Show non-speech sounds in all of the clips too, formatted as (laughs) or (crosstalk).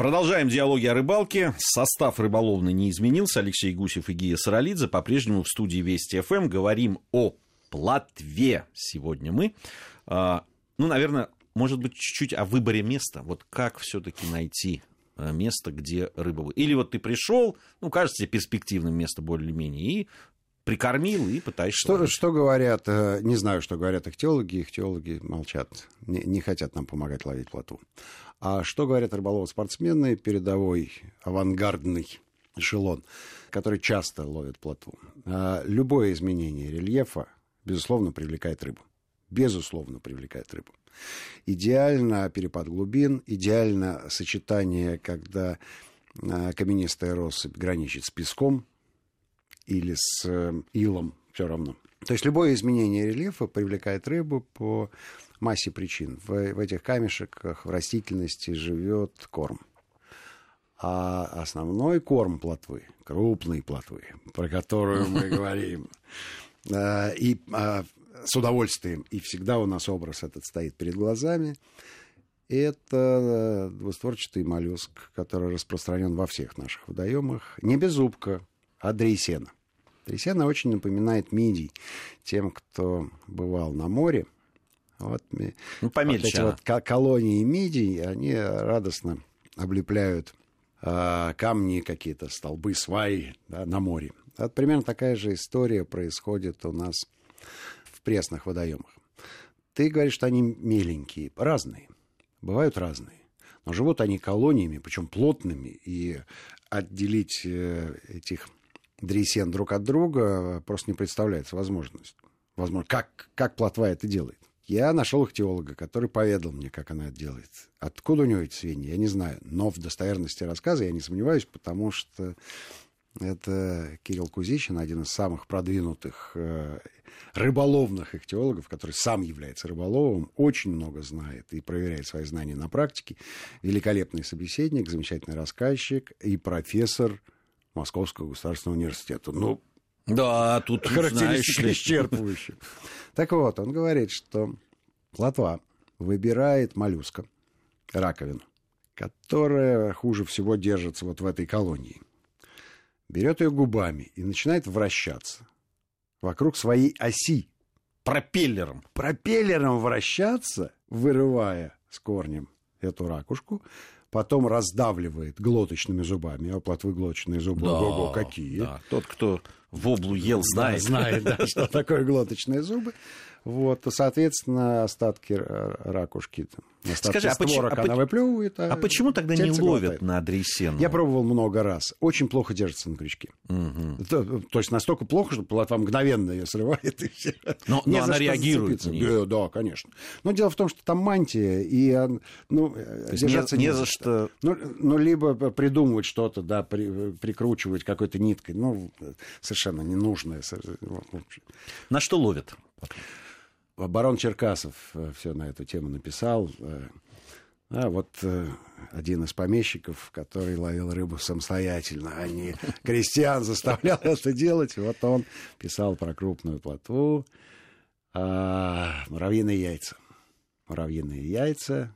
Продолжаем диалоги о рыбалке. Состав рыболовный не изменился. Алексей Гусев и Гия Саралидзе по-прежнему в студии Вести ФМ. Говорим о плотве сегодня мы. А, ну, наверное, может быть, чуть-чуть о выборе места. Вот как все-таки найти э, место, где рыба... Или вот ты пришел, ну, кажется перспективным место более-менее, и прикормил и пытаешься... Что, что говорят, э, не знаю, что говорят ихтеологи, ихтеологи молчат, не, не хотят нам помогать ловить плотву. А что говорят рыболовы-спортсмены, передовой, авангардный эшелон, который часто ловит плотву? А, любое изменение рельефа, безусловно, привлекает рыбу. Безусловно, привлекает рыбу. Идеально перепад глубин, идеально сочетание, когда а, каменистая россыпь граничит с песком, или с э, илом, все равно. То есть любое изменение рельефа привлекает рыбу по массе причин. В, в этих камешках, в растительности живет корм. А основной корм плотвы, крупной плотвы, про которую мы (laughs) говорим, э, и а, с удовольствием, и всегда у нас образ этот стоит перед глазами, это двустворчатый моллюск, который распространен во всех наших водоемах. Не беззубка, а дрейсена. Трясина очень напоминает мидий тем, кто бывал на море. Вот, ну, помельче вот эти она. вот колонии мидий, они радостно облепляют э, камни какие-то, столбы, сваи да, на море. Вот примерно такая же история происходит у нас в пресных водоемах. Ты говоришь, что они меленькие, разные. Бывают разные. Но живут они колониями, причем плотными, и отделить э, этих дресен друг от друга просто не представляется возможность. Возможно, как, как плотва это делает. Я нашел ихтиолога, который поведал мне, как она это делает. Откуда у него эти свиньи, я не знаю. Но в достоверности рассказа я не сомневаюсь, потому что это Кирилл Кузичин, один из самых продвинутых э, рыболовных ихтиологов, который сам является рыболовом, очень много знает и проверяет свои знания на практике. Великолепный собеседник, замечательный рассказчик и профессор Московского государственного университета. Ну, да, тут (laughs) характеристика исчерпывающая. (laughs) Так вот, он говорит, что плотва выбирает моллюска, раковину, которая хуже всего держится вот в этой колонии. Берет ее губами и начинает вращаться вокруг своей оси. Пропеллером. Пропеллером вращаться, вырывая с корнем эту ракушку, потом раздавливает глоточными зубами. А плотвы глоточные зубы, да, ого, какие. Да. Тот, кто воблу ел, знает. Да, знает, да, что такое глоточные зубы. Вот, соответственно, остатки ракушки, остатки Скажи, а створок а она выплевывает. А, а почему тогда не ловят глотает. на адресену? Я пробовал много раз. Очень плохо держится на крючке. Угу. То, то есть настолько плохо, что плотва мгновенно ее срывает. И все. Но, но она реагирует. Да, да, конечно. Но дело в том, что там мантия, и ну, держаться не, не за что. Ну, ну, либо придумывать что-то, да, при, прикручивать какой-то ниткой. Ну, совершенно ненужное. На что ловят? Барон Черкасов э, все на эту тему написал. А вот э, один из помещиков, который ловил рыбу самостоятельно, а не (laughs) крестьян заставлял это делать. Вот он писал про крупную плотву. А, муравьиные яйца. Муравьиные яйца.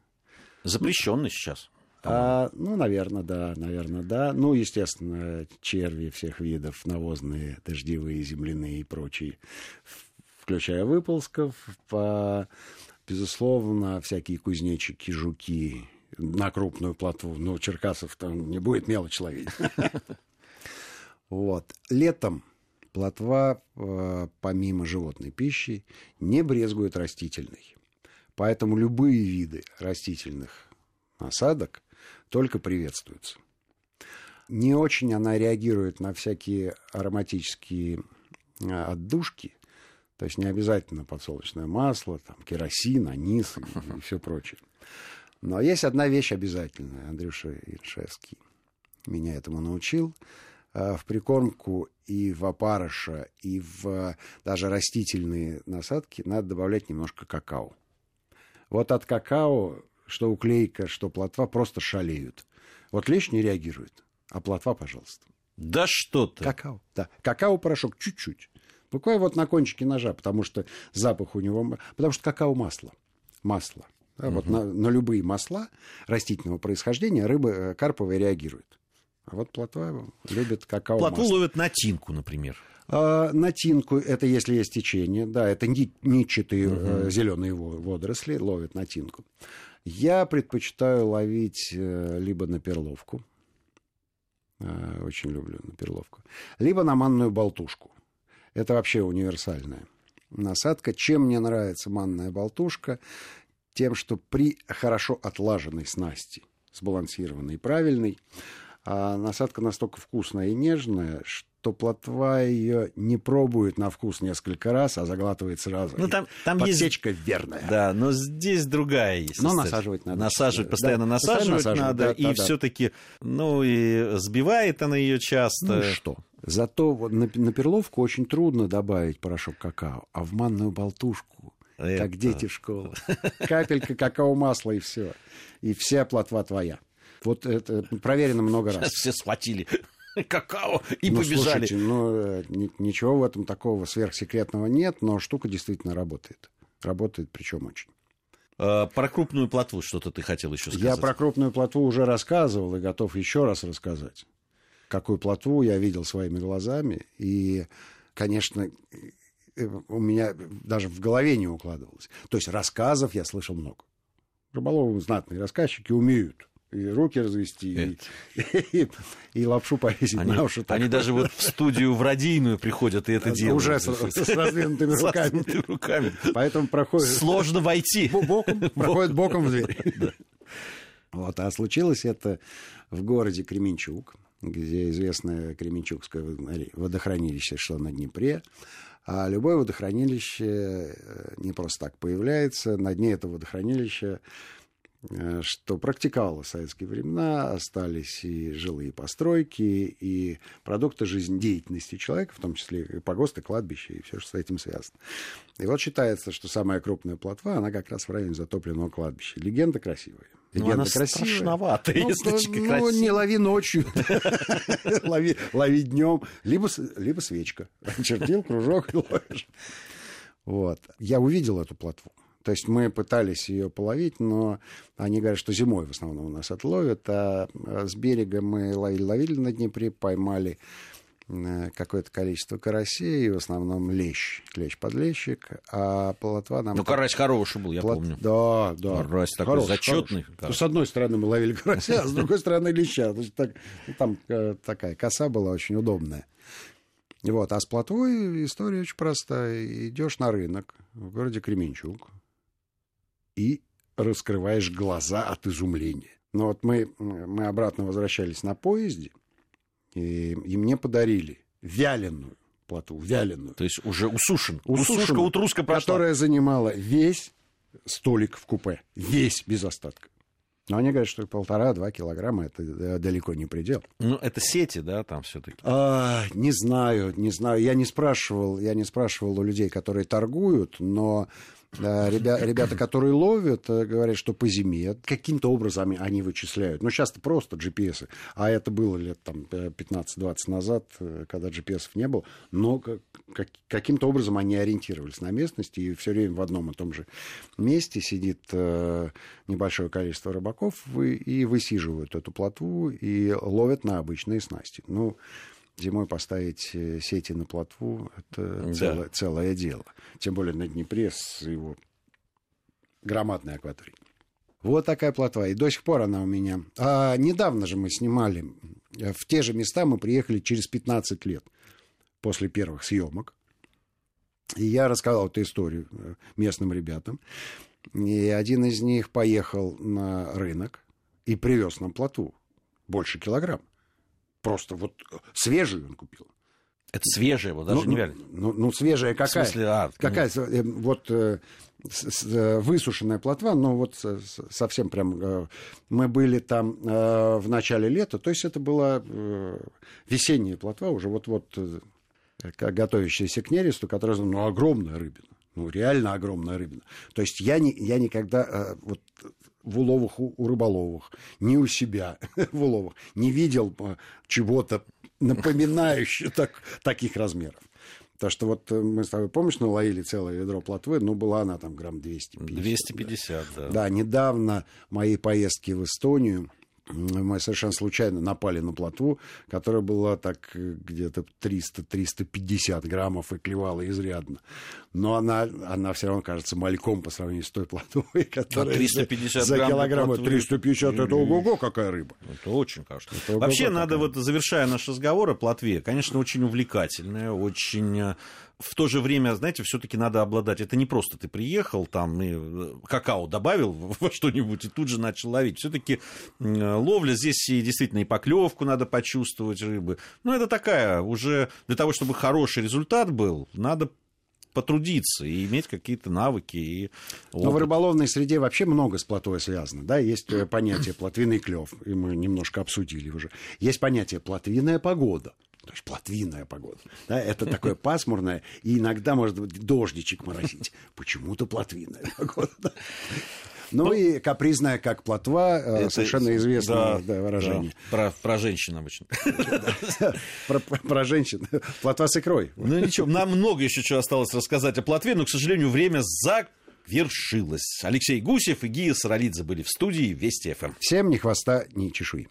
Запрещенный сейчас. А, ну, наверное, да, наверное, да. Ну, естественно, черви всех видов, навозные, дождевые, земляные и прочие включая выползков, по, безусловно, всякие кузнечики, жуки на крупную плотву. Ну, Черкасов там не будет мелочь ловить. (laughs) Вот. Летом плотва, э, помимо животной пищи, не брезгует растительной. Поэтому любые виды растительных насадок только приветствуются. Не очень она реагирует на всякие ароматические э, отдушки, то есть не обязательно подсолнечное масло, там, керосин, анис и, и все прочее. Но есть одна вещь обязательная. Андрюша Иршевский меня этому научил. А, в прикормку и в опарыша, и в даже растительные насадки надо добавлять немножко какао. Вот от какао, что уклейка, что плотва, просто шалеют. Вот лещ не реагирует, а плотва, пожалуйста. Да что ты. Какао, да. Какао-порошок чуть-чуть. Буквально вот на кончике ножа, потому что запах у него... Потому что какао-масло. Масло. Да, угу. Вот на, на любые масла растительного происхождения рыба э, карповая реагирует. А вот плотва любит какао Плотву масло. ловят на тинку, например. А, на тинку, это если есть течение, да, это нитчатые угу. э, зеленые водоросли ловят на тинку. Я предпочитаю ловить э, либо на перловку, очень люблю на перловку, либо на манную болтушку. Это вообще универсальная насадка. Чем мне нравится манная болтушка? Тем, что при хорошо отлаженной снасти, сбалансированной и правильной, а насадка настолько вкусная и нежная, что плотва ее не пробует на вкус несколько раз, а заглатывает сразу. Ну, там, там Подсечка есть... верная. Да, но здесь другая есть. Но насаживать надо. Насаживать, постоянно да, насаживать постоянно надо. Да, и да, все-таки, ну, и сбивает она ее часто. Ну что? Зато на, на перловку очень трудно добавить порошок какао, а в манную болтушку это... как дети в школу. Капелька какао-масла и все. И вся плотва твоя. Вот это проверено много раз. Сейчас все схватили какао и ну, побежали. Слушайте, ну, э, ничего в этом такого сверхсекретного нет, но штука действительно работает. Работает, причем очень. А, про крупную плотву что-то ты хотел еще сказать. Я про крупную плотву уже рассказывал и готов еще раз рассказать. Какую плотву я видел своими глазами. И, конечно, э, у меня даже в голове не укладывалось. То есть рассказов я слышал много. Рыболовы знатные рассказчики умеют и руки развести, и, (laughs) и, и лапшу повесить они, на уши. Они даже вот в студию в радийную приходят и это делают. Уже с, с раздвинутыми руками. руками. Поэтому проходит... Сложно войти. Боком, проходит боком в дверь. Вот, а случилось это в городе Кременчук, где известное Кременчугское водохранилище, что на Днепре. А любое водохранилище э, не просто так появляется. На дне этого водохранилища что практиковалось в советские времена, остались и жилые постройки, и продукты жизнедеятельности человека, в том числе и погосты, кладбища, и все, что с этим связано. И вот считается, что самая крупная плотва, она как раз в районе затопленного кладбища. Легенда красивая. Ну, Легенда она красивая. страшноватая, ну, если ну, ну, не лови ночью, (laughs) лови, лови днем, либо, либо свечка. Чертил, кружок ловишь. Вот. Я увидел эту плотву. То есть мы пытались ее половить, но они говорят, что зимой в основном у нас отловят, а, а с берега мы ловили-ловили на Днепре, поймали э, какое-то количество карасей, в основном лещ, лещ-подлещик, а полотва нам... Ну, карась хороший был, я Плот... помню. Да, да. Карась такой хороший, зачетный. Хороший. Ну, с одной стороны мы ловили карася, а с другой стороны леща. Так, там э, такая коса была очень удобная. Вот. А с плотвой история очень простая. Идешь на рынок в городе Кременчуг, и раскрываешь глаза от изумления. Но вот мы, мы обратно возвращались на поезде, и, и мне подарили вяленую плоту, вяленую. То есть уже усушен. Усушка, утруска прошла. Которая занимала весь столик в купе. Весь, без остатка. Но они говорят, что полтора-два килограмма это далеко не предел. Ну, это сети, да, там все-таки? А, не знаю, не знаю. Я не спрашивал, я не спрашивал у людей, которые торгуют, но Ребя, ребята, которые ловят, э, говорят, что по зиме каким-то образом они вычисляют. Ну, часто просто GPS. А это было лет там 15-20 назад, э, когда GPS не было. Но как, каким-то образом они ориентировались на местности. И все время в одном и том же месте сидит э, небольшое количество рыбаков и высиживают эту плотву и ловят на обычные снасти. Ну, зимой поставить э, сети на плотву – это да. целое, целое дело. Тем более на Днепре с его громадной акваторией. Вот такая плотва. И до сих пор она у меня. А недавно же мы снимали. Э, в те же места мы приехали через 15 лет после первых съемок. И я рассказал эту историю э, местным ребятам. И один из них поехал на рынок и привез нам плотву. Больше килограмм. Просто вот свежую он купил. Это свежая, вот даже ну, не вяленая. Ну, ну, свежая какая? В смысле, а, какая? Ну... Вот э, э, высушенная плотва, но вот совсем прям... Э, мы были там э, в начале лета, то есть это была э, весенняя плотва, уже вот-вот э, готовящаяся к нересту, которая, ну, огромная рыбина. Ну, реально огромная рыбина. То есть я, не, я никогда э, вот, в уловах у, у рыболовых, ни у себя (laughs) в уловах не видел э, чего-то напоминающего так, таких размеров. Потому что вот э, мы с тобой, помнишь, наловили целое ведро плотвы, ну, была она там грамм 250. 250, да. Да, да недавно мои поездки в Эстонию, мы совершенно случайно напали на плотву, которая была так э, где-то 300-350 граммов и клевала изрядно. Но она, она все равно кажется мальком по сравнению с той плотвой, (laughs) которая 350 за, грамм килограмм. плотвы. 350 это ого-го, какая рыба. Это очень, конечно. Это Вообще, надо какая. вот, завершая наш разговор о плотве, конечно, очень увлекательная, очень э, в то же время, знаете, все-таки надо обладать. Это не просто ты приехал, там и э, какао добавил (laughs) во что-нибудь и тут же начал ловить. Все-таки ловля здесь и действительно и поклевку надо почувствовать рыбы. Ну, это такая уже для того, чтобы хороший результат был, надо потрудиться и иметь какие-то навыки и Но в рыболовной среде вообще много с плотвой связано. Да? Есть э, понятие плотвиный клев, и мы немножко обсудили уже. Есть понятие плотвиная погода. То есть плотвиная погода. Да, это такое пасмурное, и иногда может быть дождичек моросить. Почему-то плотвиная погода. да. Ну, и капризная, как плотва, э, Это- совершенно известное да, да, выражение. да, про, про женщин обычно. (laughs) Про, про женщин. Плотва с икрой. Ну ничего, нам много еще чего осталось рассказать о плотве, но, к сожалению, время завершилось. Алексей Гусев и Гия Саралидзе были в студии Вести ФМ. Всем ни хвоста, ни чешуи.